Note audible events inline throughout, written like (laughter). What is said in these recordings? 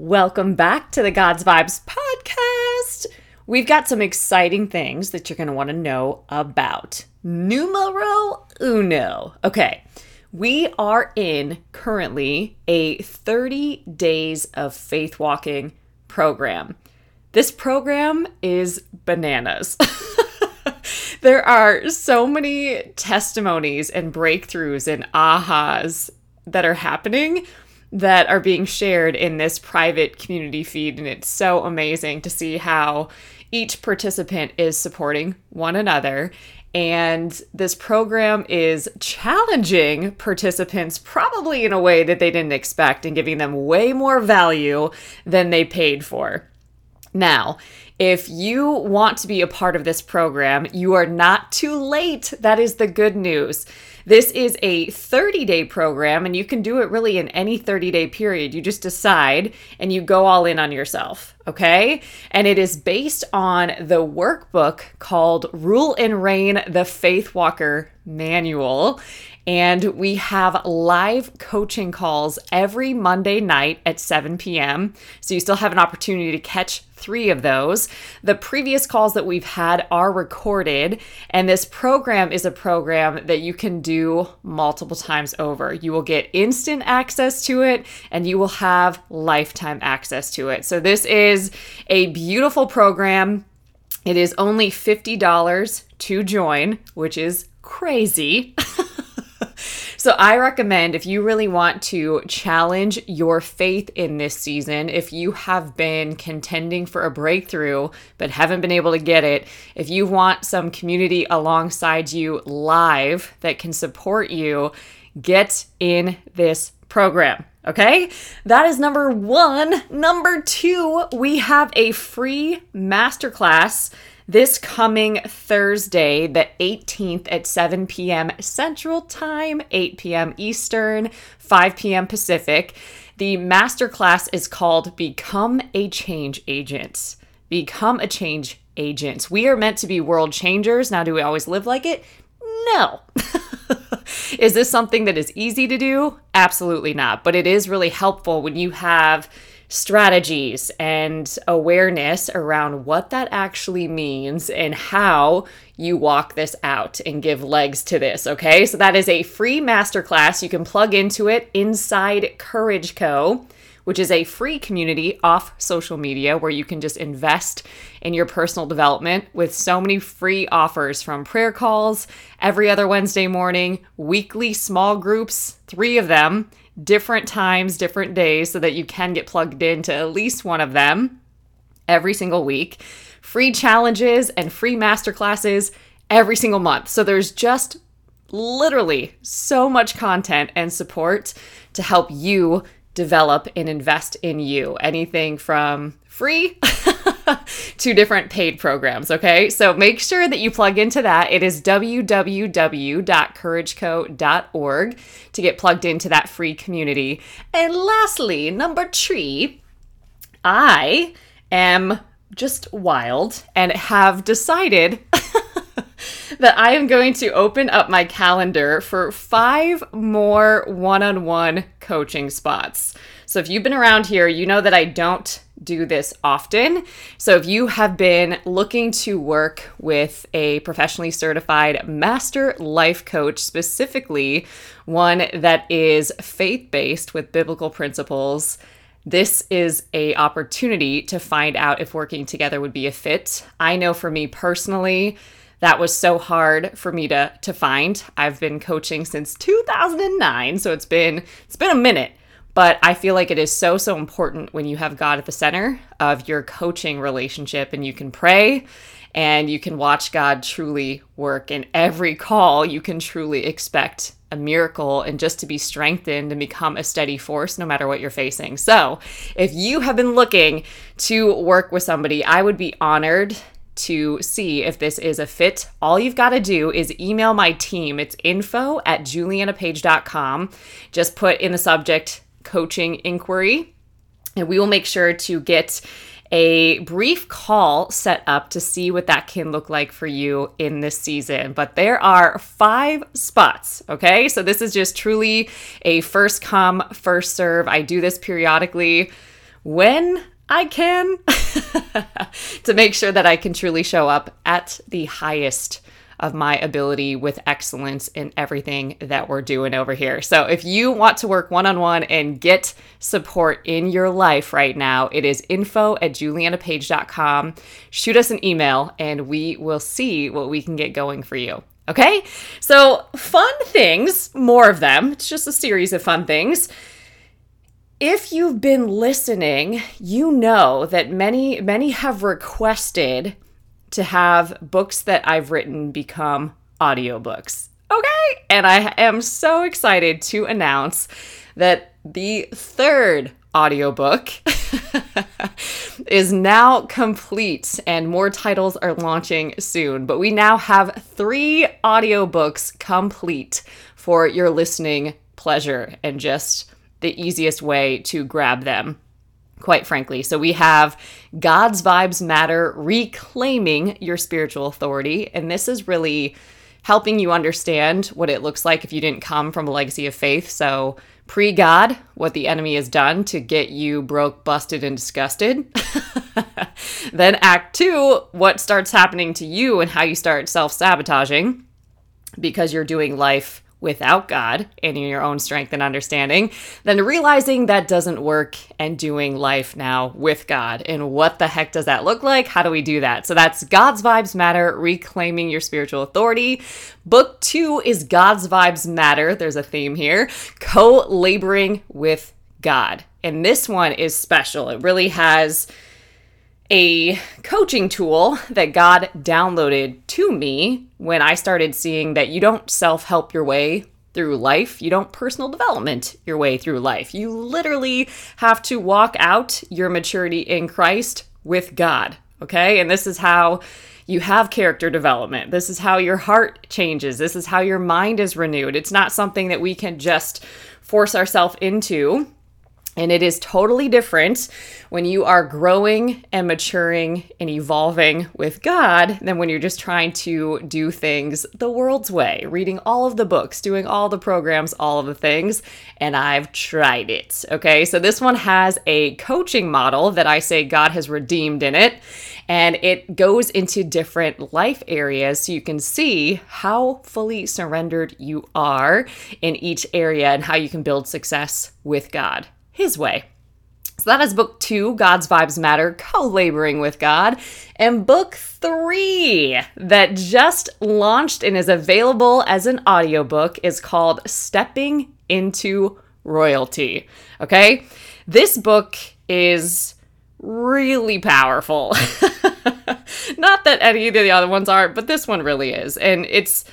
Welcome back to the God's Vibes podcast. We've got some exciting things that you're going to want to know about. Numero uno. Okay, we are in currently a 30 days of faith walking program. This program is bananas. (laughs) there are so many testimonies and breakthroughs and ahas that are happening that are being shared in this private community feed. And it's so amazing to see how each participant is supporting one another. And this program is challenging participants probably in a way that they didn't expect and giving them way more value than they paid for. Now, if you want to be a part of this program, you are not too late. That is the good news. This is a 30 day program, and you can do it really in any 30 day period. You just decide and you go all in on yourself, okay? And it is based on the workbook called Rule and Reign the Faith Walker Manual. And we have live coaching calls every Monday night at 7 p.m. So you still have an opportunity to catch three of those. The previous calls that we've had are recorded, and this program is a program that you can do multiple times over. You will get instant access to it, and you will have lifetime access to it. So, this is a beautiful program. It is only $50 to join, which is crazy. (laughs) (laughs) So I recommend if you really want to challenge your faith in this season, if you have been contending for a breakthrough but haven't been able to get it, if you want some community alongside you live that can support you, get in this program. Okay, that is number one. Number two, we have a free masterclass this coming Thursday, the 18th at 7 p.m. Central Time, 8 p.m. Eastern, 5 p.m. Pacific. The masterclass is called Become a Change Agent. Become a Change Agent. We are meant to be world changers. Now, do we always live like it? No. (laughs) is this something that is easy to do? Absolutely not. But it is really helpful when you have strategies and awareness around what that actually means and how you walk this out and give legs to this. Okay, so that is a free masterclass. You can plug into it inside Courage Co. Which is a free community off social media where you can just invest in your personal development with so many free offers from prayer calls every other Wednesday morning, weekly small groups, three of them, different times, different days, so that you can get plugged into at least one of them every single week. Free challenges and free masterclasses every single month. So there's just literally so much content and support to help you develop and invest in you. Anything from free (laughs) (laughs) to different paid programs. Okay. So make sure that you plug into that. It is www.courageco.org to get plugged into that free community. And lastly, number three, I am just wild and have decided (laughs) that I am going to open up my calendar for five more one on one coaching spots. So if you've been around here, you know that I don't do this often. So if you have been looking to work with a professionally certified master life coach, specifically one that is faith-based with biblical principles, this is a opportunity to find out if working together would be a fit. I know for me personally, that was so hard for me to to find. I've been coaching since 2009, so it's been it's been a minute. But I feel like it is so, so important when you have God at the center of your coaching relationship and you can pray and you can watch God truly work. In every call, you can truly expect a miracle and just to be strengthened and become a steady force no matter what you're facing. So, if you have been looking to work with somebody, I would be honored to see if this is a fit, all you've got to do is email my team. It's info at julianapage.com. Just put in the subject coaching inquiry, and we will make sure to get a brief call set up to see what that can look like for you in this season. But there are five spots, okay? So this is just truly a first come, first serve. I do this periodically when I can (laughs) to make sure that I can truly show up at the highest of my ability with excellence in everything that we're doing over here. So, if you want to work one on one and get support in your life right now, it is info at julianapage.com. Shoot us an email and we will see what we can get going for you. Okay? So, fun things, more of them. It's just a series of fun things. If you've been listening, you know that many many have requested to have books that I've written become audiobooks. Okay? And I am so excited to announce that the third audiobook (laughs) is now complete and more titles are launching soon. But we now have three audiobooks complete for your listening pleasure and just the easiest way to grab them quite frankly. So we have God's Vibes Matter Reclaiming Your Spiritual Authority. And this is really helping you understand what it looks like if you didn't come from a legacy of faith. So, pre God, what the enemy has done to get you broke, busted, and disgusted. (laughs) then, Act Two, what starts happening to you and how you start self sabotaging because you're doing life without God and in your own strength and understanding, then realizing that doesn't work and doing life now with God. And what the heck does that look like? How do we do that? So that's God's Vibes Matter, Reclaiming Your Spiritual Authority. Book two is God's Vibes Matter. There's a theme here co laboring with God. And this one is special. It really has a coaching tool that God downloaded to me when I started seeing that you don't self help your way through life. You don't personal development your way through life. You literally have to walk out your maturity in Christ with God. Okay. And this is how you have character development. This is how your heart changes. This is how your mind is renewed. It's not something that we can just force ourselves into and it is totally different when you are growing and maturing and evolving with God than when you're just trying to do things the world's way, reading all of the books, doing all the programs, all of the things. And I've tried it. Okay. So this one has a coaching model that I say God has redeemed in it. And it goes into different life areas so you can see how fully surrendered you are in each area and how you can build success with God his way. So that is book two, God's Vibes Matter, co laboring with God. And book three, that just launched and is available as an audiobook, is called Stepping into Royalty. Okay? This book is really powerful. (laughs) Not that any of the other ones aren't, but this one really is. And it's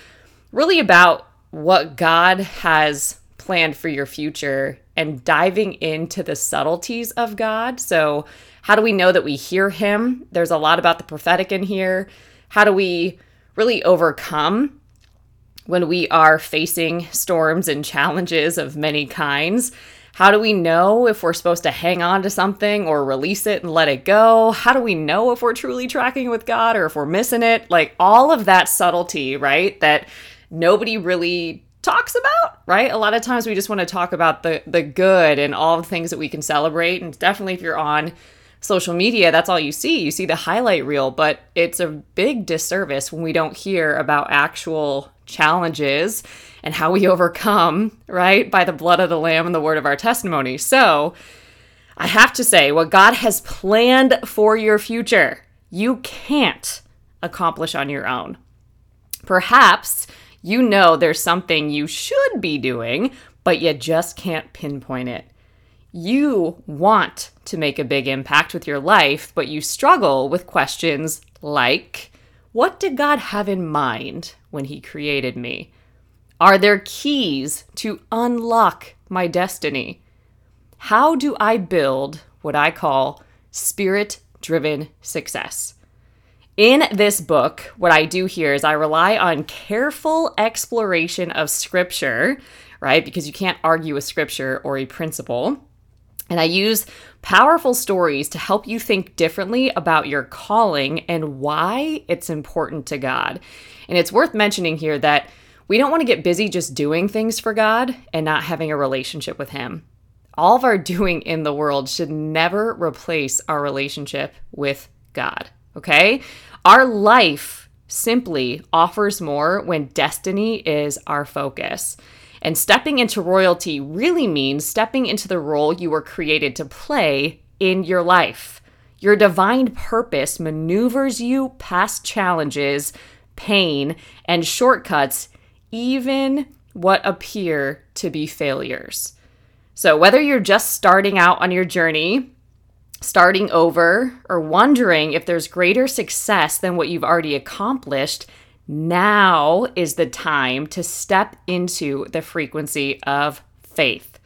really about what God has planned for your future and diving into the subtleties of God. So, how do we know that we hear Him? There's a lot about the prophetic in here. How do we really overcome when we are facing storms and challenges of many kinds? How do we know if we're supposed to hang on to something or release it and let it go? How do we know if we're truly tracking with God or if we're missing it? Like all of that subtlety, right? That nobody really talks about, right? A lot of times we just want to talk about the the good and all the things that we can celebrate. And definitely if you're on social media, that's all you see. You see the highlight reel, but it's a big disservice when we don't hear about actual challenges and how we (laughs) overcome, right? By the blood of the lamb and the word of our testimony. So, I have to say, what God has planned for your future, you can't accomplish on your own. Perhaps you know there's something you should be doing, but you just can't pinpoint it. You want to make a big impact with your life, but you struggle with questions like What did God have in mind when He created me? Are there keys to unlock my destiny? How do I build what I call spirit driven success? In this book, what I do here is I rely on careful exploration of scripture, right? Because you can't argue with scripture or a principle. And I use powerful stories to help you think differently about your calling and why it's important to God. And it's worth mentioning here that we don't want to get busy just doing things for God and not having a relationship with Him. all of our (laughs) doing in the world should never replace our relationship with God. Okay? Our life simply offers more when destiny is our focus. And stepping into royalty really means stepping into the role you were created to play in your life. Your divine purpose maneuvers you past challenges, pain, and shortcuts, even what appear to be failures. So, whether you're just starting out on your journey, starting over, or wondering if there's greater success than what you've already accomplished, now is the time to step into the frequency of faith.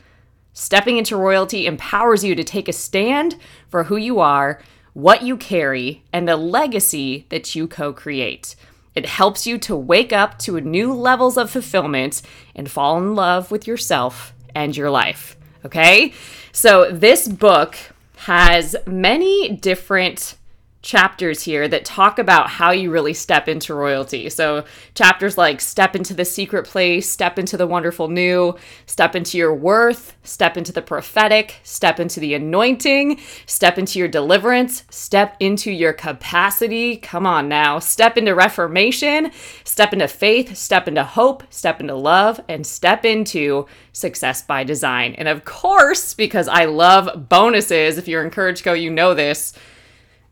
Stepping into royalty empowers you to take a stand for who you are, what you carry, and the legacy that you co create. It helps you to wake up to new levels of fulfillment and fall in love with yourself and your life. Okay? So, this book has many different chapters here that talk about how you really step into royalty. So, chapters like step into the secret place, step into the wonderful new, step into your worth, step into the prophetic, step into the anointing, step into your deliverance, step into your capacity. Come on now, step into reformation, step into faith, step into hope, step into love, and step into success by design. And of course, because I love bonuses, if you're encouraged, go, you know this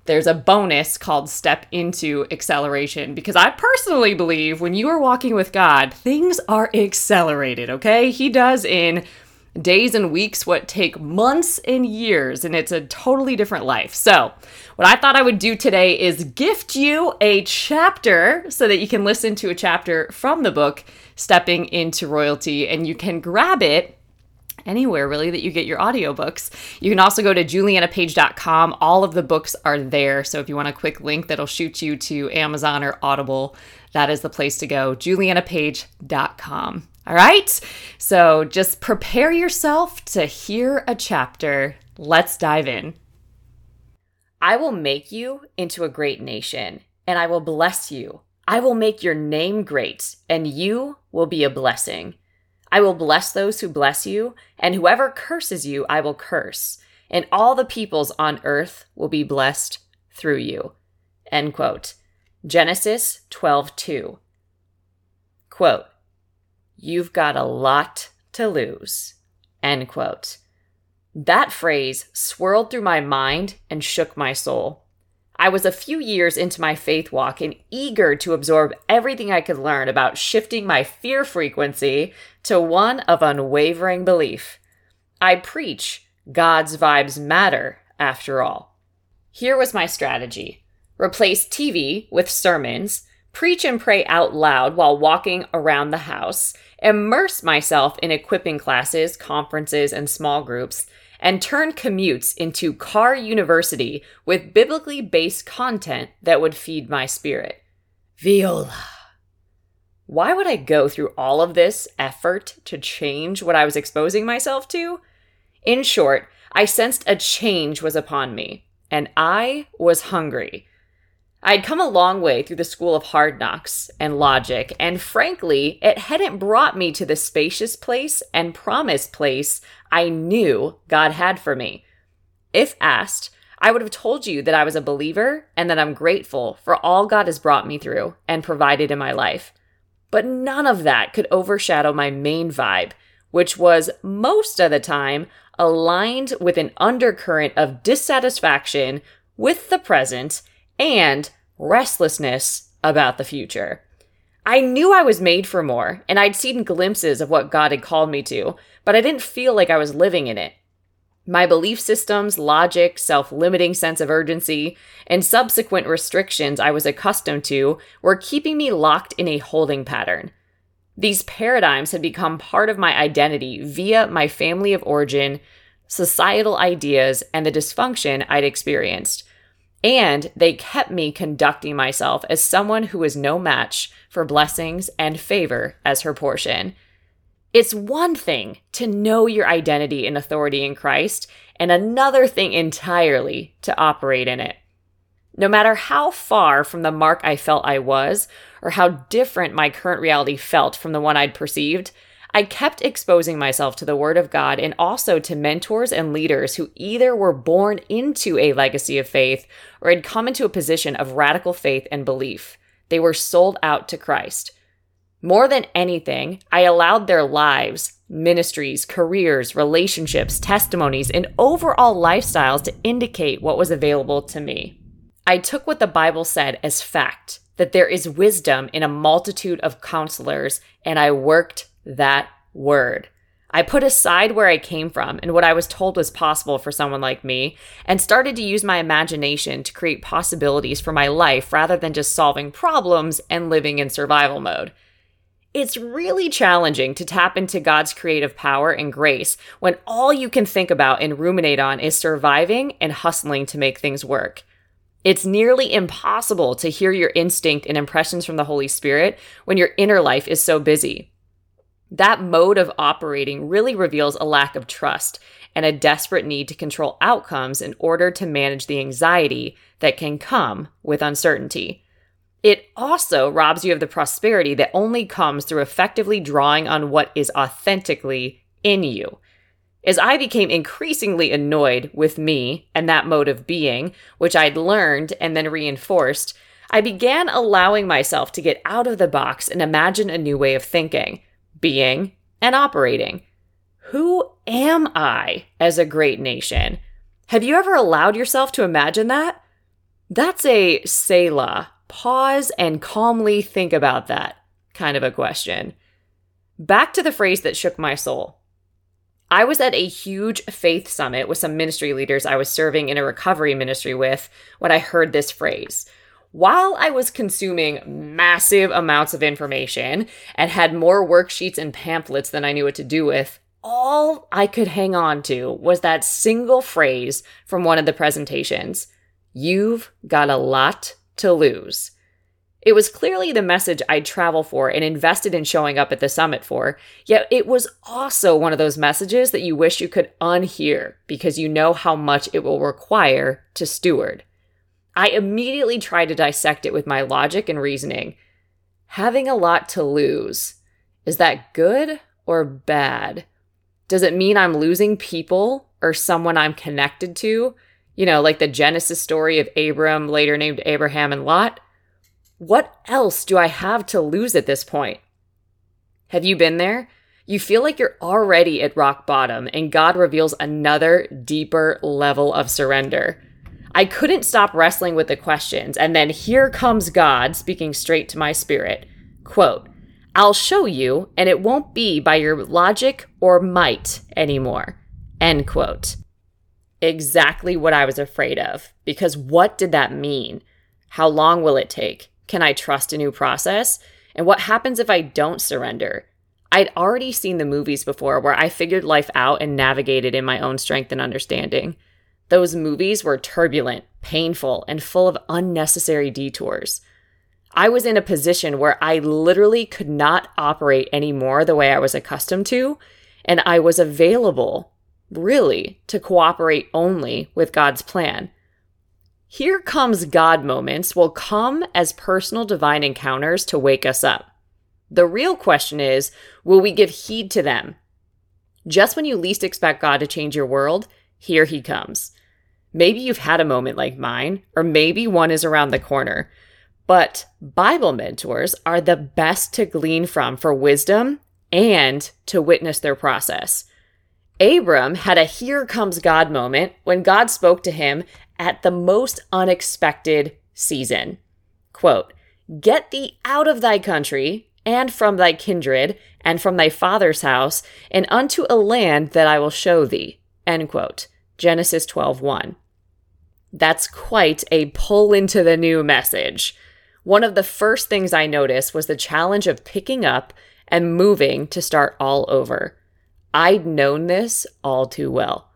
there's a bonus called step into acceleration because I personally believe when you are walking with God, things are accelerated, okay? He does in days and weeks what take months and years, and it's a totally different life. So, what I thought I would do today is gift you a chapter so that you can listen to a chapter from the book, Stepping into Royalty, and you can grab it anywhere really that you get your audiobooks. You can also go to julianapage.com. All of the books are there. So if you want a quick link that'll shoot you to Amazon or Audible, that is the place to go. julianapage.com. All right? So just prepare yourself to hear a chapter. Let's dive in. I will make you into a great nation, and I will bless you. I will make your name great, and you will be a blessing. I will bless those who bless you, and whoever curses you, I will curse, and all the peoples on earth will be blessed through you. End quote. Genesis 12 2. Quote, You've got a lot to lose. End quote. That phrase swirled through my mind and shook my soul. I was a few years into my faith walk and eager to absorb everything I could learn about shifting my fear frequency to one of unwavering belief. I preach God's vibes matter, after all. Here was my strategy replace TV with sermons, preach and pray out loud while walking around the house, immerse myself in equipping classes, conferences, and small groups and turn commutes into car university with biblically based content that would feed my spirit. Viola. Why would I go through all of this effort to change what I was exposing myself to? In short, I sensed a change was upon me, and I was hungry. I'd come a long way through the school of hard knocks and logic, and frankly, it hadn't brought me to the spacious place and promised place I knew God had for me. If asked, I would have told you that I was a believer and that I'm grateful for all God has brought me through and provided in my life. But none of that could overshadow my main vibe, which was most of the time aligned with an undercurrent of dissatisfaction with the present and restlessness about the future. I knew I was made for more, and I'd seen glimpses of what God had called me to, but I didn't feel like I was living in it. My belief systems, logic, self limiting sense of urgency, and subsequent restrictions I was accustomed to were keeping me locked in a holding pattern. These paradigms had become part of my identity via my family of origin, societal ideas, and the dysfunction I'd experienced. And they kept me conducting myself as someone who was no match for blessings and favor as her portion. It's one thing to know your identity and authority in Christ, and another thing entirely to operate in it. No matter how far from the mark I felt I was, or how different my current reality felt from the one I'd perceived, I kept exposing myself to the Word of God and also to mentors and leaders who either were born into a legacy of faith or had come into a position of radical faith and belief. They were sold out to Christ. More than anything, I allowed their lives, ministries, careers, relationships, testimonies, and overall lifestyles to indicate what was available to me. I took what the Bible said as fact that there is wisdom in a multitude of counselors, and I worked that word. I put aside where I came from and what I was told was possible for someone like me, and started to use my imagination to create possibilities for my life rather than just solving problems and living in survival mode. It's really challenging to tap into God's creative power and grace when all you can think about and ruminate on is surviving and hustling to make things work. It's nearly impossible to hear your instinct and impressions from the Holy Spirit when your inner life is so busy. That mode of operating really reveals a lack of trust and a desperate need to control outcomes in order to manage the anxiety that can come with uncertainty. It also robs you of the prosperity that only comes through effectively drawing on what is authentically in you. As I became increasingly annoyed with me and that mode of being, which I'd learned and then reinforced, I began allowing myself to get out of the box and imagine a new way of thinking being, and operating. Who am I as a great nation? Have you ever allowed yourself to imagine that? That's a Selah, pause and calmly think about that kind of a question. Back to the phrase that shook my soul. I was at a huge faith summit with some ministry leaders I was serving in a recovery ministry with when I heard this phrase while I was consuming massive amounts of information and had more worksheets and pamphlets than I knew what to do with, all I could hang on to was that single phrase from one of the presentations You've got a lot to lose. It was clearly the message I'd travel for and invested in showing up at the summit for, yet it was also one of those messages that you wish you could unhear because you know how much it will require to steward. I immediately tried to dissect it with my logic and reasoning. Having a lot to lose, is that good or bad? Does it mean I'm losing people or someone I'm connected to? You know, like the Genesis story of Abram, later named Abraham and Lot? What else do I have to lose at this point? Have you been there? You feel like you're already at rock bottom, and God reveals another deeper level of surrender. I couldn't stop wrestling with the questions, and then here comes God speaking straight to my spirit. Quote, I'll show you, and it won't be by your logic or might anymore. End quote. Exactly what I was afraid of. Because what did that mean? How long will it take? Can I trust a new process? And what happens if I don't surrender? I'd already seen the movies before where I figured life out and navigated in my own strength and understanding. Those movies were turbulent, painful, and full of unnecessary detours. I was in a position where I literally could not operate anymore the way I was accustomed to, and I was available, really, to cooperate only with God's plan. Here comes God moments will come as personal divine encounters to wake us up. The real question is will we give heed to them? Just when you least expect God to change your world, here he comes. Maybe you've had a moment like mine, or maybe one is around the corner. But Bible mentors are the best to glean from for wisdom and to witness their process. Abram had a here comes God moment when God spoke to him at the most unexpected season. Quote, Get thee out of thy country and from thy kindred and from thy father's house and unto a land that I will show thee. End quote. Genesis 12:1. That's quite a pull into the new message. One of the first things I noticed was the challenge of picking up and moving to start all over. I'd known this all too well.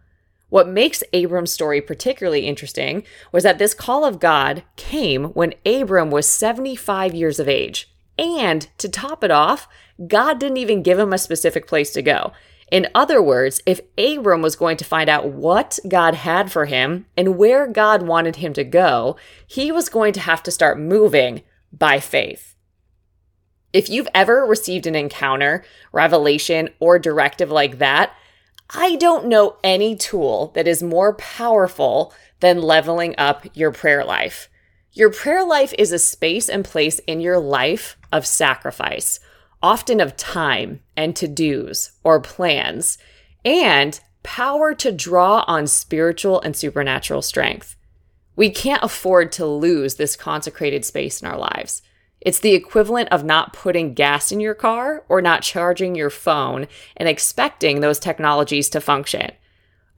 What makes Abram's story particularly interesting was that this call of God came when Abram was 75 years of age. And to top it off, God didn't even give him a specific place to go. In other words, if Abram was going to find out what God had for him and where God wanted him to go, he was going to have to start moving by faith. If you've ever received an encounter, revelation, or directive like that, I don't know any tool that is more powerful than leveling up your prayer life. Your prayer life is a space and place in your life of sacrifice, often of time and to dos or plans, and power to draw on spiritual and supernatural strength. We can't afford to lose this consecrated space in our lives. It's the equivalent of not putting gas in your car or not charging your phone and expecting those technologies to function.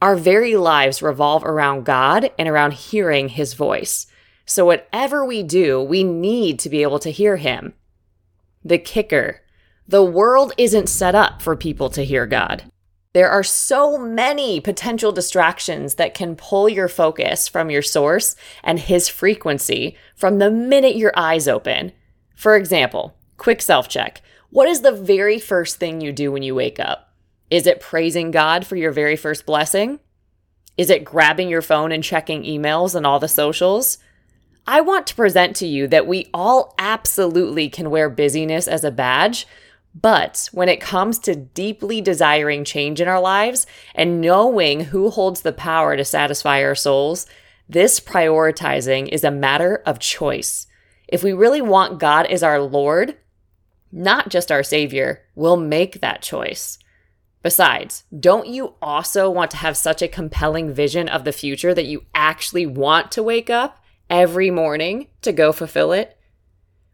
Our very lives revolve around God and around hearing His voice. So, whatever we do, we need to be able to hear him. The kicker the world isn't set up for people to hear God. There are so many potential distractions that can pull your focus from your source and his frequency from the minute your eyes open. For example, quick self check. What is the very first thing you do when you wake up? Is it praising God for your very first blessing? Is it grabbing your phone and checking emails and all the socials? I want to present to you that we all absolutely can wear busyness as a badge, but when it comes to deeply desiring change in our lives and knowing who holds the power to satisfy our souls, this prioritizing is a matter of choice. If we really want God as our Lord, not just our Savior, we'll make that choice. Besides, don't you also want to have such a compelling vision of the future that you actually want to wake up every morning to go fulfill it?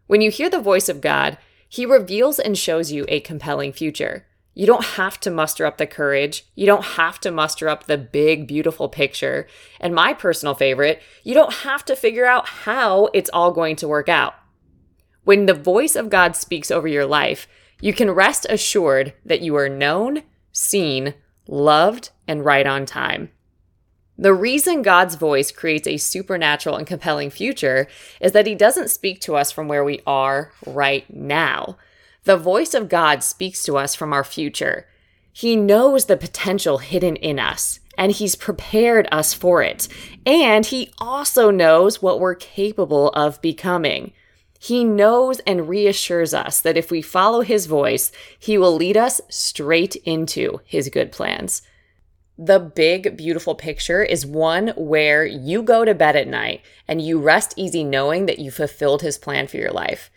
When you hear the voice of God, He reveals and shows you a compelling future. You don't have to muster up the courage. You don't have to muster up the big, beautiful picture. And my personal favorite, you don't have to figure out how it's all going to work out. When the voice of God speaks over your life, you can rest assured that you are known, seen, loved, and right on time. The reason God's voice creates a supernatural and compelling future is that He doesn't speak to us from where we are right now. The voice of God speaks to us from our future. He knows the potential hidden in us, and He's prepared us for it. And He also knows what we're capable of becoming. He knows and reassures us that if we follow His voice, He will lead us straight into His good plans. The big, beautiful picture is one where you go to bed at night and you rest easy knowing that you fulfilled his plan for your life.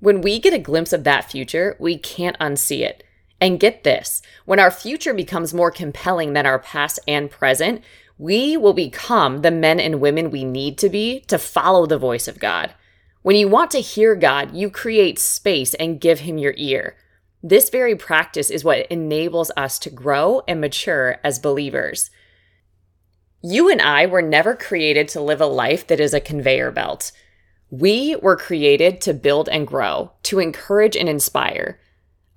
When we get a glimpse of that future, we can't unsee it. And get this when our future becomes more compelling than our past and present, we will become the men and women we need to be to follow the voice of God. When you want to hear God, you create space and give him your ear. This very practice is what enables us to grow and mature as believers. You and I were never created to live a life that is a conveyor belt. We were created to build and grow, to encourage and inspire.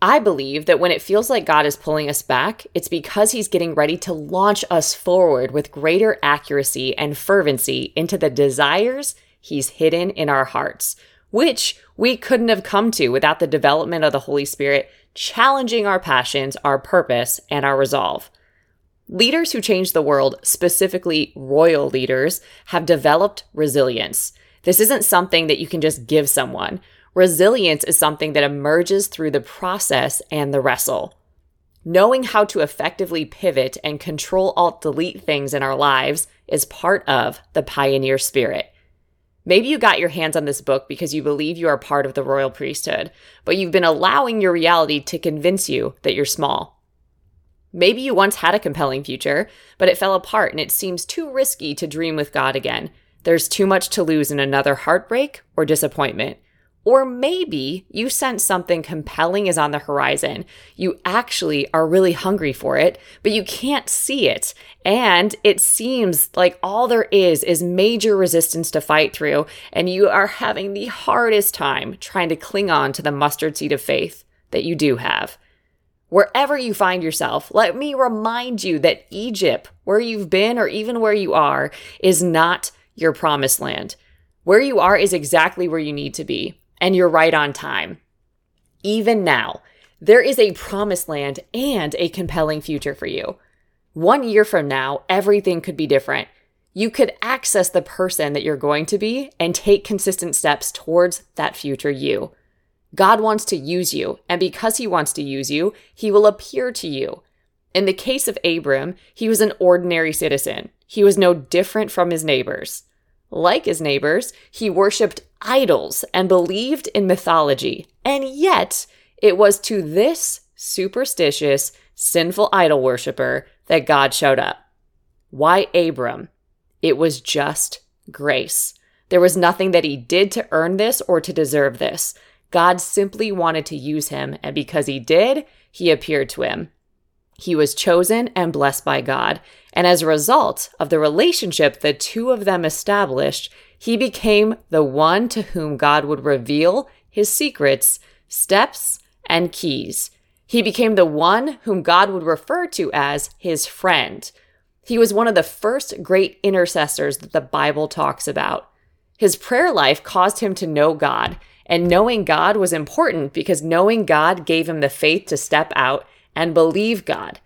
I believe that when it feels like God is pulling us back, it's because He's getting ready to launch us forward with greater accuracy and fervency into the desires He's hidden in our hearts which we couldn't have come to without the development of the Holy Spirit challenging our passions, our purpose, and our resolve. Leaders who change the world, specifically royal leaders, have developed resilience. This isn't something that you can just give someone. Resilience is something that emerges through the process and the wrestle. Knowing how to effectively pivot and control alt delete things in our lives is part of the pioneer spirit. Maybe you got your hands on this book because you believe you are part of the royal priesthood, but you've been allowing your reality to convince you that you're small. Maybe you once had a compelling future, but it fell apart and it seems too risky to dream with God again. There's too much to lose in another heartbreak or disappointment. Or maybe you sense something compelling is on the horizon. You actually are really hungry for it, but you can't see it. And it seems like all there is is major resistance to fight through, and you are having the hardest time trying to cling on to the mustard seed of faith that you do have. Wherever you find yourself, let me remind you that Egypt, where you've been or even where you are, is not your promised land. Where you are is exactly where you need to be and you're right on time. Even now, there is a promised land and a compelling future for you. One year from now, everything could be different. You could access the person that you're going to be and take consistent steps towards that future you. God wants to use you, and because he wants to use you, he will appear to you. In the case of Abram, he was an ordinary citizen. He was no different from his neighbors. Like his neighbors, he worshiped idols and believed in mythology. And yet, it was to this superstitious, sinful idol worshiper that God showed up. Why Abram? It was just grace. There was nothing that he did to earn this or to deserve this. God simply wanted to use him, and because he did, he appeared to him. He was chosen and blessed by God, and as a result of the relationship the two of them established, he became the one to whom God would reveal his secrets, steps, and keys. He became the one whom God would refer to as his friend. He was one of the first great intercessors that the Bible talks about. His prayer life caused him to know God, and knowing God was important because knowing God gave him the faith to step out and believe God.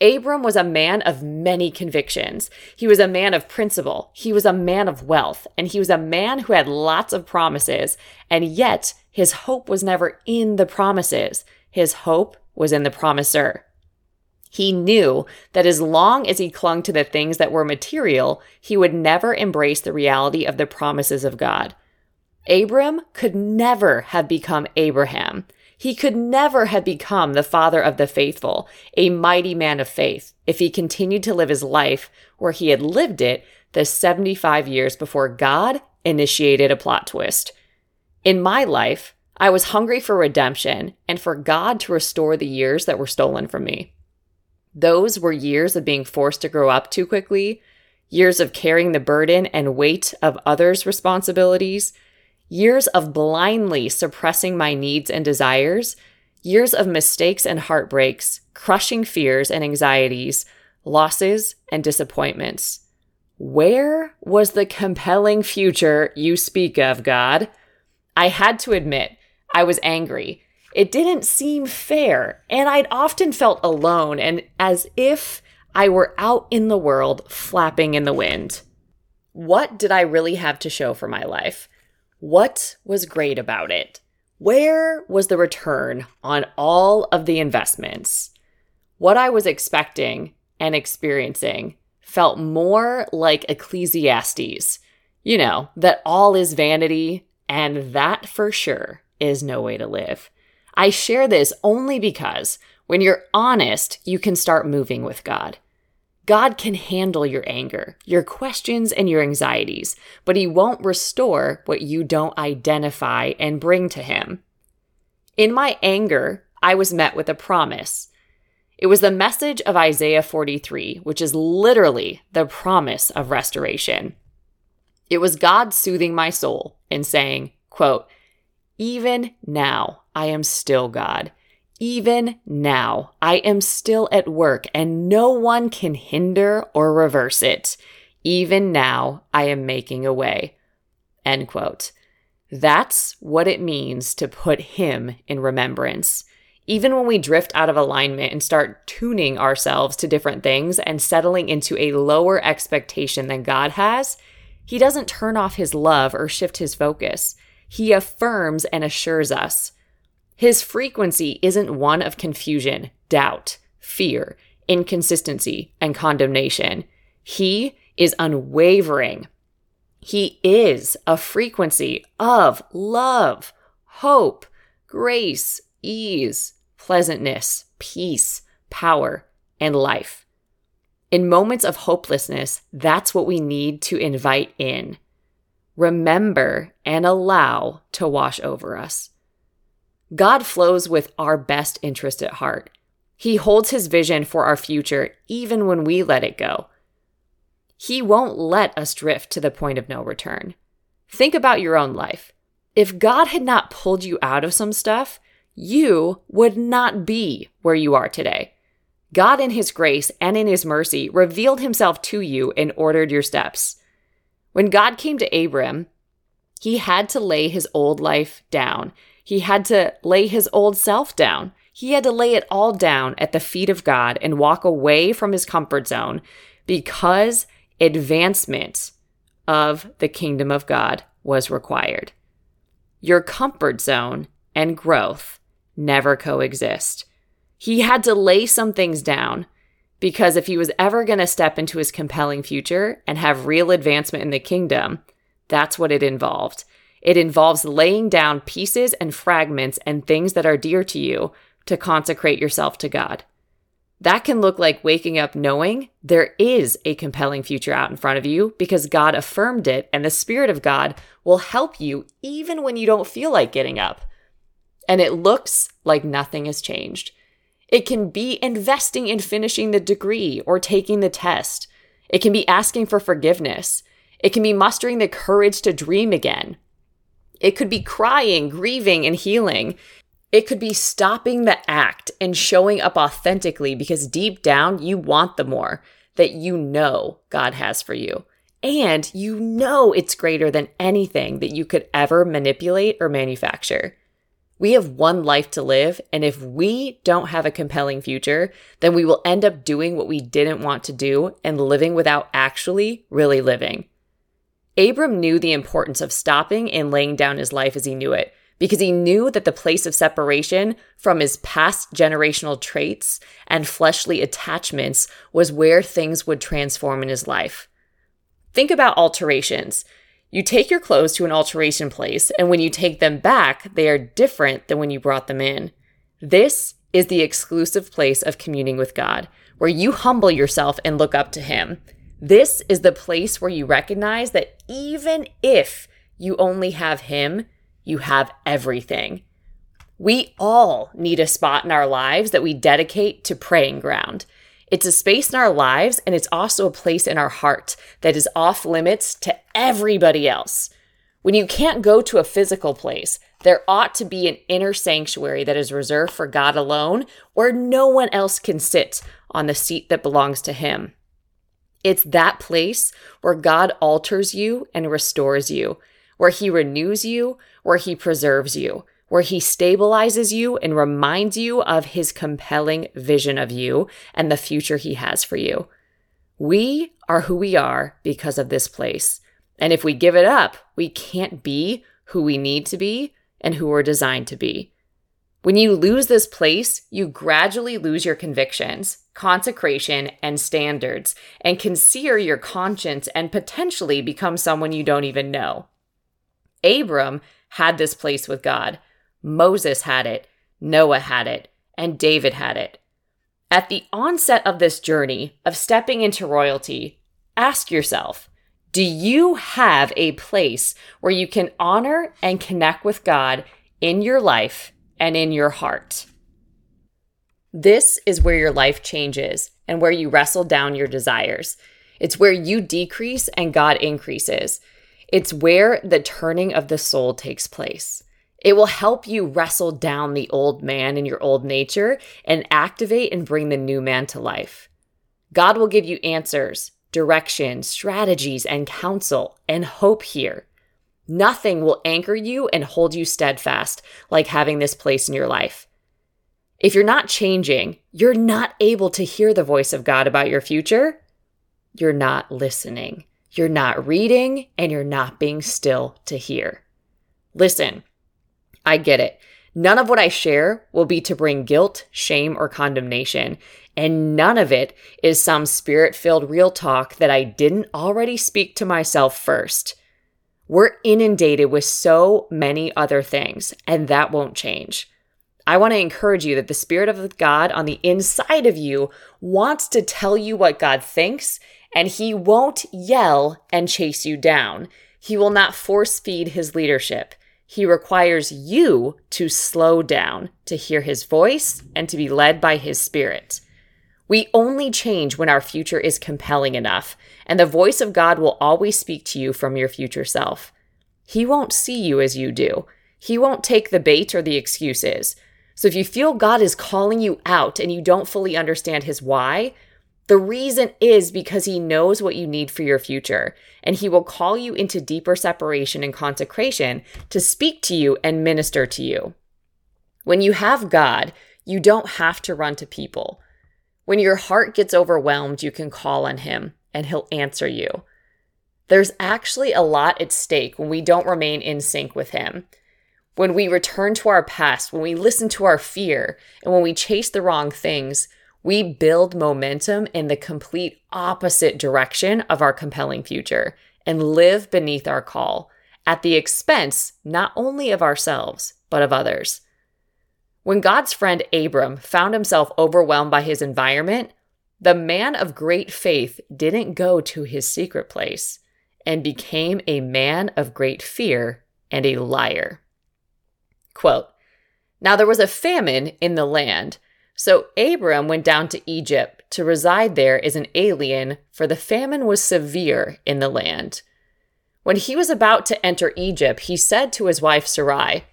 Abram was a man of many convictions. He was a man of principle. He was a man of wealth. And he was a man who had lots of promises. And yet, his hope was never in the promises. His hope was in the promiser. He knew that as long as he clung to the things that were material, he would never embrace the reality of the promises of God. Abram could never have become Abraham. He could never have become the father of the faithful, a mighty man of faith, if he continued to live his life where he had lived it the 75 years before God initiated a plot twist. In my life, I was hungry for redemption and for God to restore the years that were stolen from me. Those were years of being forced to grow up too quickly, years of carrying the burden and weight of others' responsibilities, years of blindly suppressing my needs and desires, years of mistakes and heartbreaks, crushing fears and anxieties, losses and disappointments. Where was the compelling future you speak of, God? I had to admit, I was angry. It didn't seem fair, and I'd often felt alone and as if I were out in the world flapping in the wind. What did I really have to show for my life? What was great about it? Where was the return on all of the investments? What I was expecting and experiencing felt more like Ecclesiastes. You know, that all is vanity, and that for sure is no way to live. I share this only because when you're honest, you can start moving with God. God can handle your anger, your questions, and your anxieties, but He won't restore what you don't identify and bring to Him. In my anger, I was met with a promise. It was the message of Isaiah 43, which is literally the promise of restoration. It was God soothing my soul and saying, quote, even now, I am still God. Even now, I am still at work and no one can hinder or reverse it. Even now, I am making a way. End quote. That's what it means to put Him in remembrance. Even when we drift out of alignment and start tuning ourselves to different things and settling into a lower expectation than God has, He doesn't turn off His love or shift His focus. He affirms and assures us. His frequency isn't one of confusion, doubt, fear, inconsistency, and condemnation. He is unwavering. He is a frequency of love, hope, grace, ease, pleasantness, peace, power, and life. In moments of hopelessness, that's what we need to invite in remember, and allow to wash over us. God flows with our best interest at heart. He holds his vision for our future even when we let it go. He won't let us drift to the point of no return. Think about your own life. If God had not pulled you out of some stuff, you would not be where you are today. God, in His grace and in His mercy, revealed Himself to you and ordered your steps. When God came to Abram, he had to lay his old life down. He had to lay his old self down. He had to lay it all down at the feet of God and walk away from his comfort zone because advancement of the kingdom of God was required. Your comfort zone and growth never coexist. He had to lay some things down because if he was ever going to step into his compelling future and have real advancement in the kingdom, that's what it involved. It involves laying down pieces and fragments and things that are dear to you to consecrate yourself to God. That can look like waking up knowing there is a compelling future out in front of you because God affirmed it, and the Spirit of God will help you even when you don't feel like getting up. And it looks like nothing has changed. It can be investing in finishing the degree or taking the test. It can be asking for forgiveness. It can be mustering the courage to dream again. It could be crying, grieving, and healing. It could be stopping the act and showing up authentically because deep down you want the more that you know God has for you. And you know it's greater than anything that you could ever manipulate or manufacture. We have one life to live, and if we don't have a compelling future, then we will end up doing what we didn't want to do and living without actually really living. Abram knew the importance of stopping and laying down his life as he knew it because he knew that the place of separation from his past generational traits and fleshly attachments was where things would transform in his life. Think about alterations. You take your clothes to an alteration place, and when you take them back, they are different than when you brought them in. This is the exclusive place of communing with God, where you humble yourself and look up to Him. This is the place where you recognize that even if you only have Him, you have everything. We all need a spot in our lives that we dedicate to praying ground. It's a space in our lives, and it's also a place in our heart that is off limits to everybody else. When you can't go to a physical place, there ought to be an inner sanctuary that is reserved for God alone, where no one else can sit on the seat that belongs to Him. It's that place where God alters you and restores you, where He renews you, where He preserves you, where He stabilizes you and reminds you of His compelling vision of you and the future He has for you. We are who we are because of this place. And if we give it up, we can't be who we need to be and who we're designed to be. When you lose this place, you gradually lose your convictions, consecration, and standards, and can sear your conscience and potentially become someone you don't even know. Abram had this place with God. Moses had it, Noah had it, and David had it. At the onset of this journey of stepping into royalty, ask yourself do you have a place where you can honor and connect with God in your life and in your heart? This is where your life changes and where you wrestle down your desires. It's where you decrease and God increases. It's where the turning of the soul takes place. It will help you wrestle down the old man and your old nature and activate and bring the new man to life. God will give you answers, direction, strategies, and counsel and hope here. Nothing will anchor you and hold you steadfast like having this place in your life. If you're not changing, you're not able to hear the voice of God about your future, you're not listening. You're not reading and you're not being still to hear. Listen, I get it. None of what I share will be to bring guilt, shame, or condemnation. And none of it is some spirit filled real talk that I didn't already speak to myself first. We're inundated with so many other things, and that won't change. I want to encourage you that the Spirit of God on the inside of you wants to tell you what God thinks and he won't yell and chase you down. He will not force feed his leadership. He requires you to slow down, to hear his voice, and to be led by his spirit. We only change when our future is compelling enough, and the voice of God will always speak to you from your future self. He won't see you as you do. He won't take the bait or the excuses. So if you feel God is calling you out and you don't fully understand his why, the reason is because he knows what you need for your future, and he will call you into deeper separation and consecration to speak to you and minister to you. When you have God, you don't have to run to people. When your heart gets overwhelmed, you can call on him and he'll answer you. There's actually a lot at stake when we don't remain in sync with him. When we return to our past, when we listen to our fear, and when we chase the wrong things, we build momentum in the complete opposite direction of our compelling future and live beneath our call at the expense not only of ourselves, but of others. When God's friend Abram found himself overwhelmed by his environment, the man of great faith didn't go to his secret place and became a man of great fear and a liar. Quote Now there was a famine in the land, so Abram went down to Egypt to reside there as an alien, for the famine was severe in the land. When he was about to enter Egypt, he said to his wife Sarai,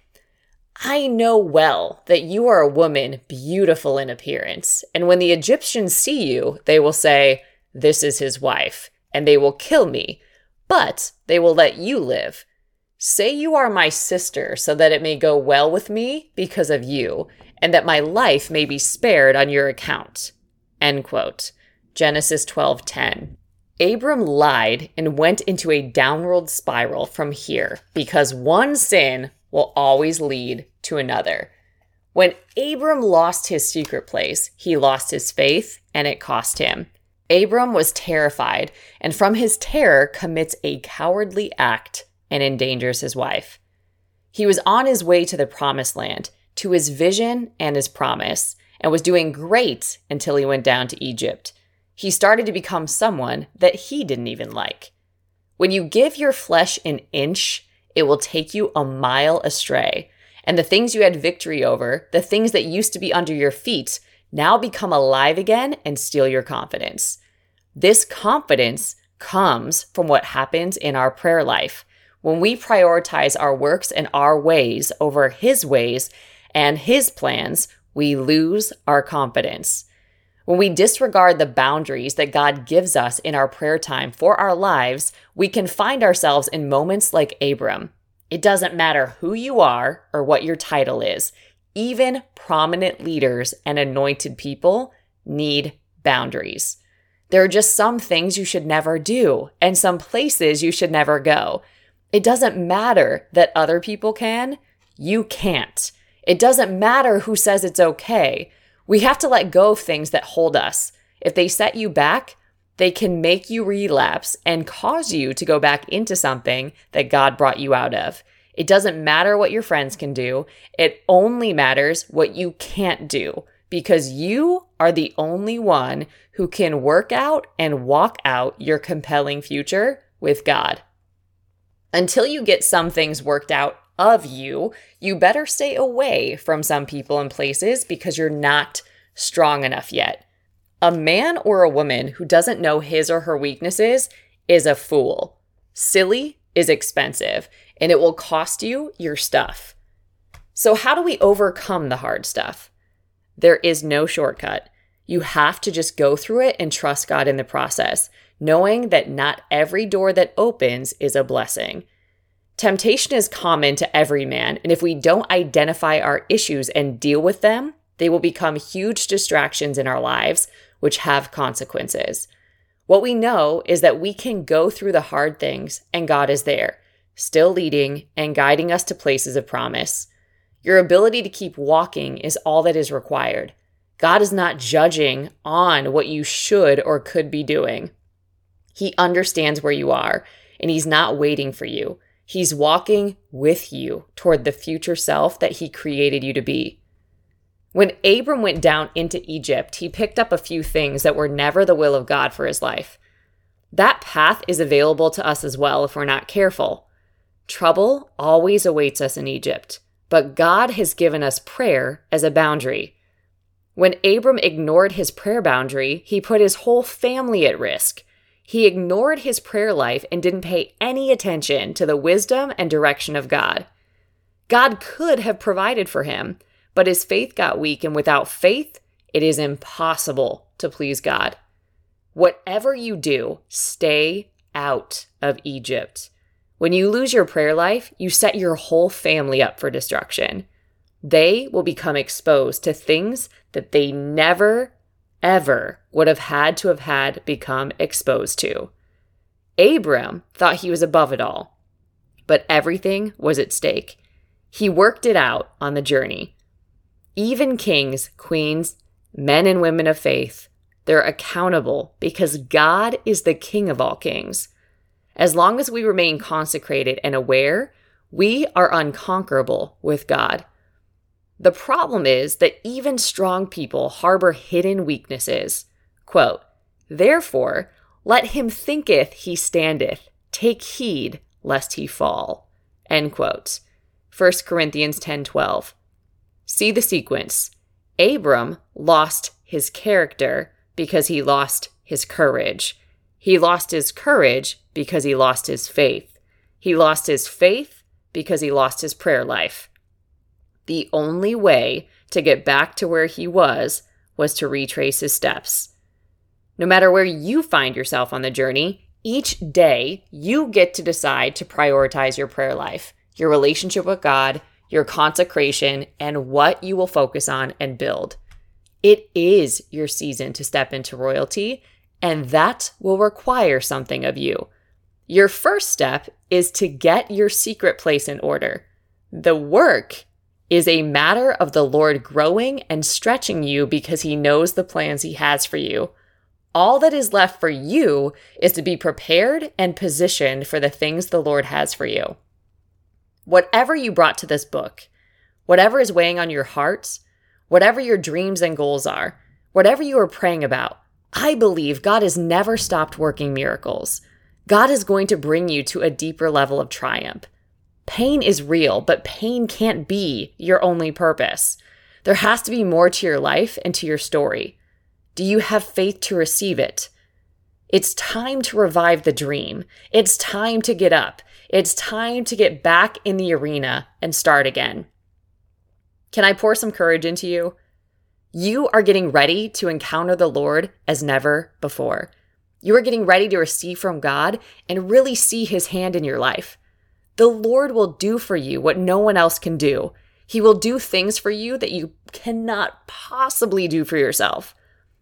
I know well that you are a woman beautiful in appearance, and when the Egyptians see you, they will say, This is his wife, and they will kill me, but they will let you live. Say you are my sister, so that it may go well with me because of you, and that my life may be spared on your account. End quote. Genesis 12:10. Abram lied and went into a downward spiral from here because one sin will always lead to another. When Abram lost his secret place, he lost his faith and it cost him. Abram was terrified and from his terror commits a cowardly act and endangers his wife. He was on his way to the promised land, to his vision and his promise, and was doing great until he went down to Egypt. He started to become someone that he didn't even like. When you give your flesh an inch, it will take you a mile astray. And the things you had victory over, the things that used to be under your feet, now become alive again and steal your confidence. This confidence comes from what happens in our prayer life. When we prioritize our works and our ways over His ways and His plans, we lose our confidence. When we disregard the boundaries that God gives us in our prayer time for our lives, we can find ourselves in moments like Abram. It doesn't matter who you are or what your title is, even prominent leaders and anointed people need boundaries. There are just some things you should never do and some places you should never go. It doesn't matter that other people can, you can't. It doesn't matter who says it's okay. We have to let go of things that hold us. If they set you back, they can make you relapse and cause you to go back into something that God brought you out of. It doesn't matter what your friends can do, it only matters what you can't do because you are the only one who can work out and walk out your compelling future with God. Until you get some things worked out of you, you better stay away from some people and places because you're not strong enough yet. A man or a woman who doesn't know his or her weaknesses is a fool. Silly is expensive and it will cost you your stuff. So, how do we overcome the hard stuff? There is no shortcut. You have to just go through it and trust God in the process, knowing that not every door that opens is a blessing. Temptation is common to every man, and if we don't identify our issues and deal with them, they will become huge distractions in our lives, which have consequences. What we know is that we can go through the hard things, and God is there, still leading and guiding us to places of promise. Your ability to keep walking is all that is required. God is not judging on what you should or could be doing. He understands where you are, and He's not waiting for you. He's walking with you toward the future self that he created you to be. When Abram went down into Egypt, he picked up a few things that were never the will of God for his life. That path is available to us as well if we're not careful. Trouble always awaits us in Egypt, but God has given us prayer as a boundary. When Abram ignored his prayer boundary, he put his whole family at risk. He ignored his prayer life and didn't pay any attention to the wisdom and direction of God. God could have provided for him, but his faith got weak, and without faith, it is impossible to please God. Whatever you do, stay out of Egypt. When you lose your prayer life, you set your whole family up for destruction. They will become exposed to things that they never ever would have had to have had become exposed to. Abram thought he was above it all, but everything was at stake. He worked it out on the journey. Even kings, queens, men and women of faith, they're accountable because God is the king of all kings. As long as we remain consecrated and aware, we are unconquerable with God. The problem is that even strong people harbor hidden weaknesses. Quote, Therefore, let him thinketh he standeth, take heed lest he fall. End quote. 1 Corinthians 10:12. See the sequence. Abram lost his character because he lost his courage. He lost his courage because he lost his faith. He lost his faith because he lost his prayer life. The only way to get back to where he was was to retrace his steps. No matter where you find yourself on the journey, each day you get to decide to prioritize your prayer life, your relationship with God, your consecration, and what you will focus on and build. It is your season to step into royalty, and that will require something of you. Your first step is to get your secret place in order. The work is a matter of the Lord growing and stretching you because He knows the plans He has for you. All that is left for you is to be prepared and positioned for the things the Lord has for you. Whatever you brought to this book, whatever is weighing on your hearts, whatever your dreams and goals are, whatever you are praying about, I believe God has never stopped working miracles. God is going to bring you to a deeper level of triumph. Pain is real, but pain can't be your only purpose. There has to be more to your life and to your story. Do you have faith to receive it? It's time to revive the dream. It's time to get up. It's time to get back in the arena and start again. Can I pour some courage into you? You are getting ready to encounter the Lord as never before. You are getting ready to receive from God and really see His hand in your life. The Lord will do for you what no one else can do. He will do things for you that you cannot possibly do for yourself.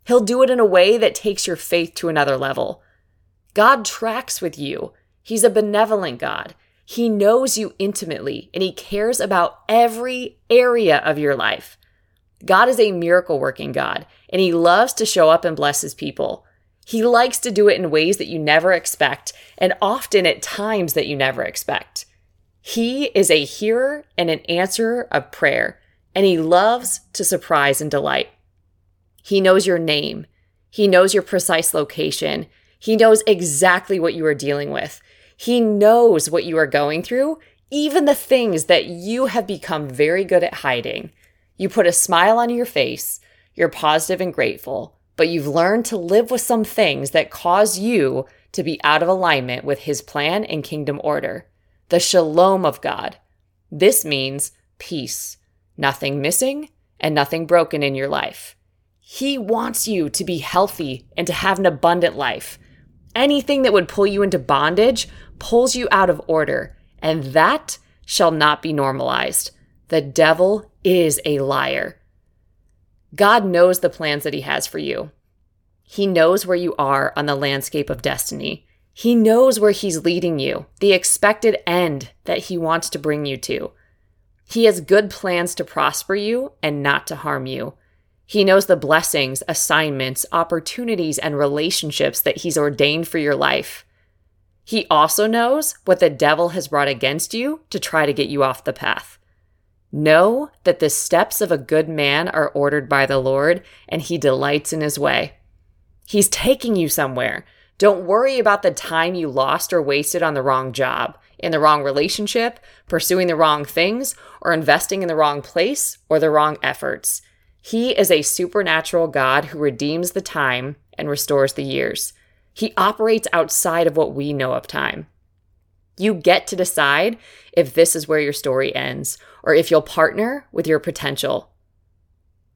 He'll do it in a way that takes your faith to another level. God tracks with you. He's a benevolent God. He knows you intimately and he cares about every area of your life. God is a miracle working God and he loves to show up and bless his people. He likes to do it in ways that you never expect and often at times that you never expect. He is a hearer and an answerer of prayer, and he loves to surprise and delight. He knows your name. He knows your precise location. He knows exactly what you are dealing with. He knows what you are going through, even the things that you have become very good at hiding. You put a smile on your face, you're positive and grateful, but you've learned to live with some things that cause you to be out of alignment with His plan and kingdom order. The shalom of God. This means peace, nothing missing and nothing broken in your life. He wants you to be healthy and to have an abundant life. Anything that would pull you into bondage pulls you out of order, and that shall not be normalized. The devil is a liar. God knows the plans that He has for you. He knows where you are on the landscape of destiny. He knows where He's leading you, the expected end that He wants to bring you to. He has good plans to prosper you and not to harm you. He knows the blessings, assignments, opportunities, and relationships that He's ordained for your life. He also knows what the devil has brought against you to try to get you off the path. Know that the steps of a good man are ordered by the Lord, and He delights in His way. He's taking you somewhere. Don't worry about the time you lost or wasted on the wrong job, in the wrong relationship, pursuing the wrong things, or investing in the wrong place or the wrong efforts. He is a supernatural God who redeems the time and restores the years. He operates outside of what we know of time. You get to decide if this is where your story ends or if you'll partner with your potential.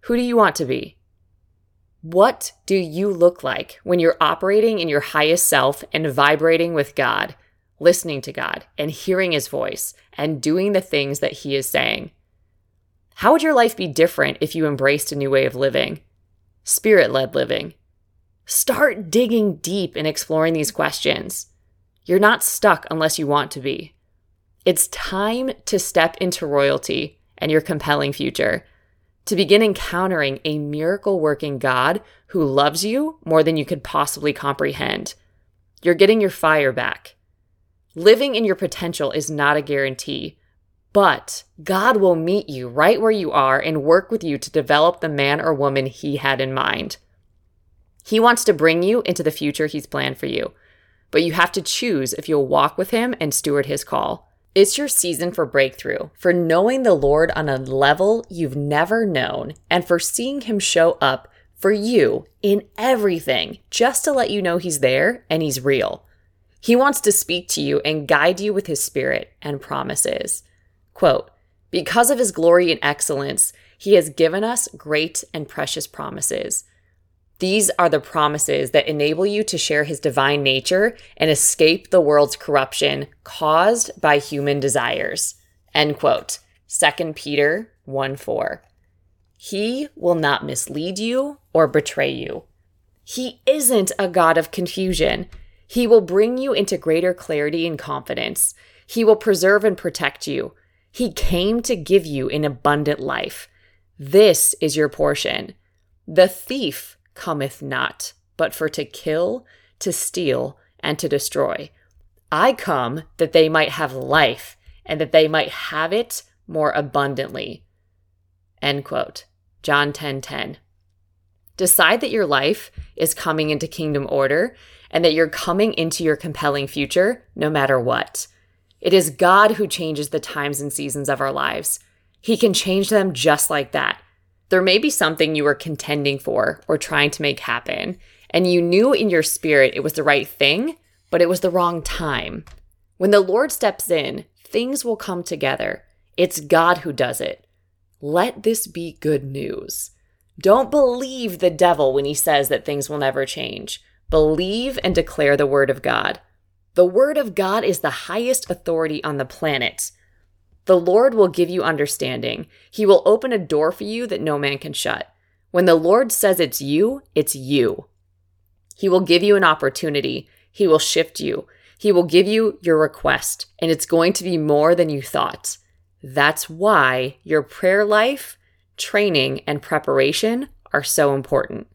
Who do you want to be? What do you look like when you're operating in your highest self and vibrating with God, listening to God and hearing His voice and doing the things that He is saying? How would your life be different if you embraced a new way of living? Spirit led living. Start digging deep and exploring these questions. You're not stuck unless you want to be. It's time to step into royalty and your compelling future, to begin encountering a miracle working God who loves you more than you could possibly comprehend. You're getting your fire back. Living in your potential is not a guarantee, but God will meet you right where you are and work with you to develop the man or woman He had in mind. He wants to bring you into the future He's planned for you, but you have to choose if you'll walk with Him and steward His call. It's your season for breakthrough, for knowing the Lord on a level you've never known, and for seeing Him show up for you in everything, just to let you know He's there and He's real. He wants to speak to you and guide you with His Spirit and promises. Quote, because of His glory and excellence, He has given us great and precious promises. These are the promises that enable you to share his divine nature and escape the world's corruption caused by human desires. End quote. 2 Peter 1 4. He will not mislead you or betray you. He isn't a God of confusion. He will bring you into greater clarity and confidence. He will preserve and protect you. He came to give you an abundant life. This is your portion. The thief cometh not, but for to kill, to steal, and to destroy. I come that they might have life, and that they might have it more abundantly. End quote. John 10 10. Decide that your life is coming into kingdom order and that you're coming into your compelling future no matter what. It is God who changes the times and seasons of our lives. He can change them just like that. There may be something you were contending for or trying to make happen, and you knew in your spirit it was the right thing, but it was the wrong time. When the Lord steps in, things will come together. It's God who does it. Let this be good news. Don't believe the devil when he says that things will never change. Believe and declare the word of God. The word of God is the highest authority on the planet. The Lord will give you understanding. He will open a door for you that no man can shut. When the Lord says it's you, it's you. He will give you an opportunity. He will shift you. He will give you your request, and it's going to be more than you thought. That's why your prayer life, training, and preparation are so important.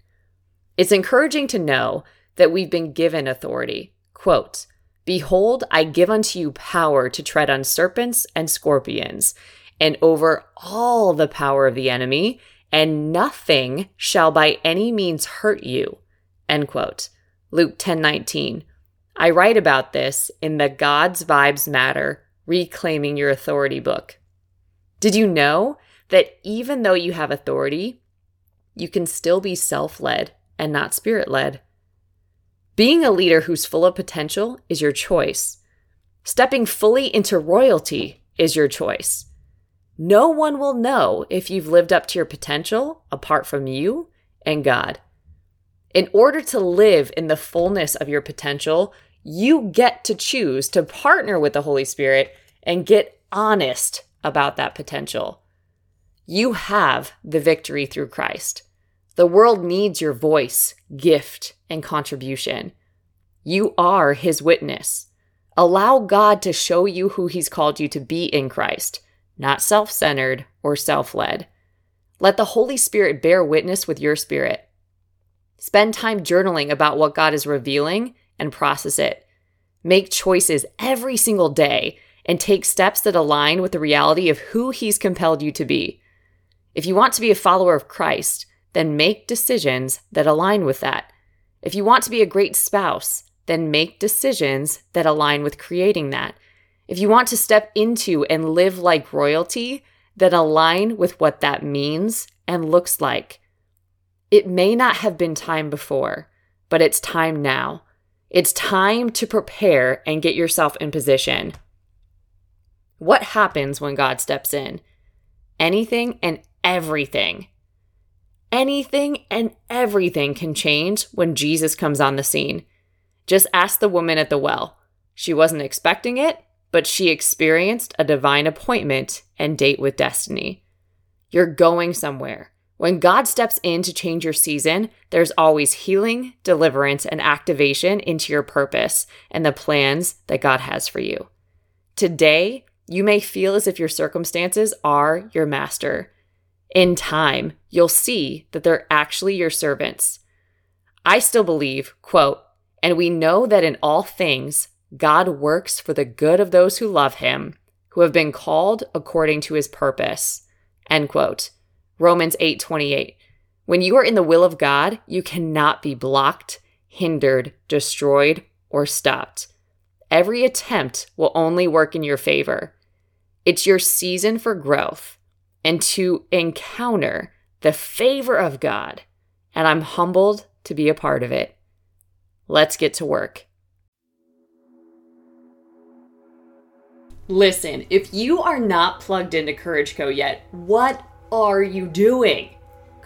It's encouraging to know that we've been given authority. Quote, Behold, I give unto you power to tread on serpents and scorpions, and over all the power of the enemy, and nothing shall by any means hurt you. End quote. Luke 10 19. I write about this in the God's Vibes Matter Reclaiming Your Authority book. Did you know that even though you have authority, you can still be self led and not spirit led? Being a leader who's full of potential is your choice. Stepping fully into royalty is your choice. No one will know if you've lived up to your potential apart from you and God. In order to live in the fullness of your potential, you get to choose to partner with the Holy Spirit and get honest about that potential. You have the victory through Christ. The world needs your voice, gift, and contribution. You are his witness. Allow God to show you who he's called you to be in Christ, not self centered or self led. Let the Holy Spirit bear witness with your spirit. Spend time journaling about what God is revealing and process it. Make choices every single day and take steps that align with the reality of who He's compelled you to be. If you want to be a follower of Christ, then make decisions that align with that. If you want to be a great spouse, then make decisions that align with creating that. If you want to step into and live like royalty, then align with what that means and looks like. It may not have been time before, but it's time now. It's time to prepare and get yourself in position. What happens when God steps in? Anything and everything. Anything and everything can change when Jesus comes on the scene. Just ask the woman at the well. She wasn't expecting it, but she experienced a divine appointment and date with destiny. You're going somewhere. When God steps in to change your season, there's always healing, deliverance, and activation into your purpose and the plans that God has for you. Today, You may feel as if your circumstances are your master. In time, you'll see that they're actually your servants. I still believe, quote, and we know that in all things, God works for the good of those who love him, who have been called according to his purpose. End quote. Romans 8 28. When you are in the will of God, you cannot be blocked, hindered, destroyed, or stopped. Every attempt will only work in your favor. It's your season for growth and to encounter the favor of God. And I'm humbled to be a part of it. Let's get to work. Listen, if you are not plugged into Courage Co yet, what are you doing?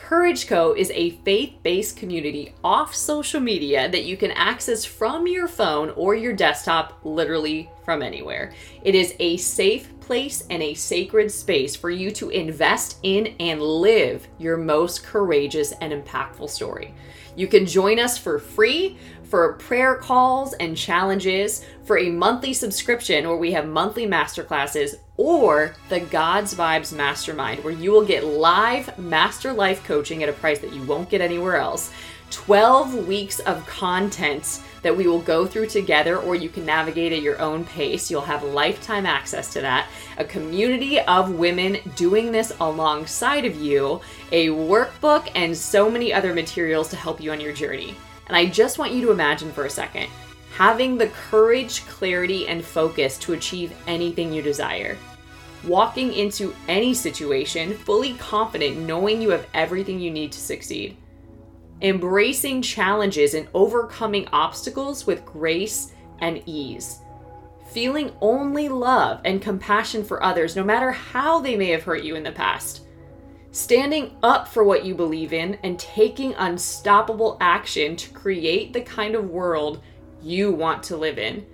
Courage Co is a faith based community off social media that you can access from your phone or your desktop, literally from anywhere. It is a safe place and a sacred space for you to invest in and live your most courageous and impactful story. You can join us for free for prayer calls and challenges, for a monthly subscription where we have monthly masterclasses, or the God's Vibes Mastermind, where you will get live master life coaching at a price that you won't get anywhere else. 12 weeks of content that we will go through together, or you can navigate at your own pace. You'll have lifetime access to that. A community of women doing this alongside of you, a workbook, and so many other materials to help you on your journey. And I just want you to imagine for a second having the courage, clarity, and focus to achieve anything you desire. Walking into any situation fully confident, knowing you have everything you need to succeed. Embracing challenges and overcoming obstacles with grace and ease. Feeling only love and compassion for others, no matter how they may have hurt you in the past standing up for what you believe in and taking unstoppable action to create the kind of world you want to live in.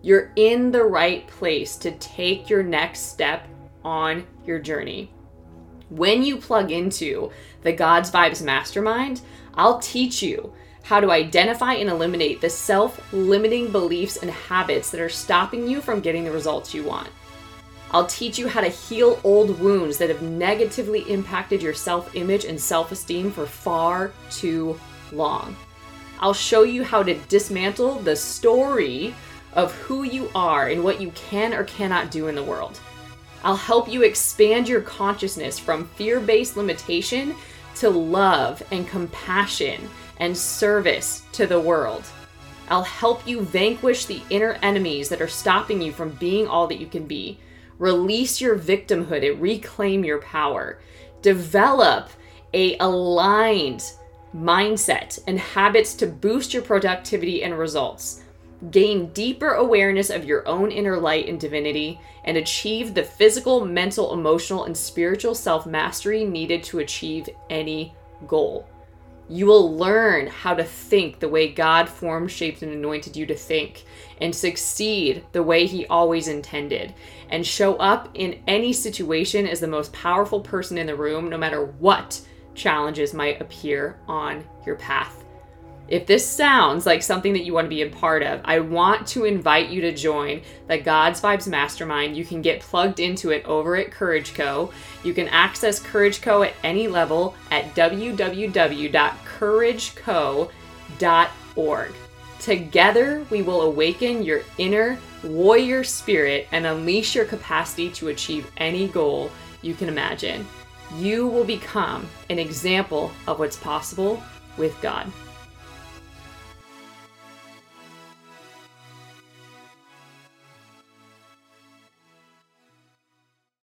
You're in the right place to take your next step on your journey. When you plug into the God's Vibes Mastermind, I'll teach you how to identify and eliminate the self limiting beliefs and habits that are stopping you from getting the results you want. I'll teach you how to heal old wounds that have negatively impacted your self image and self esteem for far too long. I'll show you how to dismantle the story of who you are and what you can or cannot do in the world. I'll help you expand your consciousness from fear based limitation to love and compassion and service to the world. I'll help you vanquish the inner enemies that are stopping you from being all that you can be Release your victimhood and reclaim your power. Develop a aligned mindset and habits to boost your productivity and results. Gain deeper awareness of your own inner light and divinity and achieve the physical, mental, emotional, and spiritual self mastery needed to achieve any goal. You will learn how to think the way God formed, shaped, and anointed you to think, and succeed the way He always intended, and show up in any situation as the most powerful person in the room, no matter what challenges might appear on your path. If this sounds like something that you want to be a part of, I want to invite you to join the God's Vibes Mastermind. You can get plugged into it over at Courage Co. You can access Courage Co at any level at www.courageco.org. Together, we will awaken your inner warrior spirit and unleash your capacity to achieve any goal you can imagine. You will become an example of what's possible with God.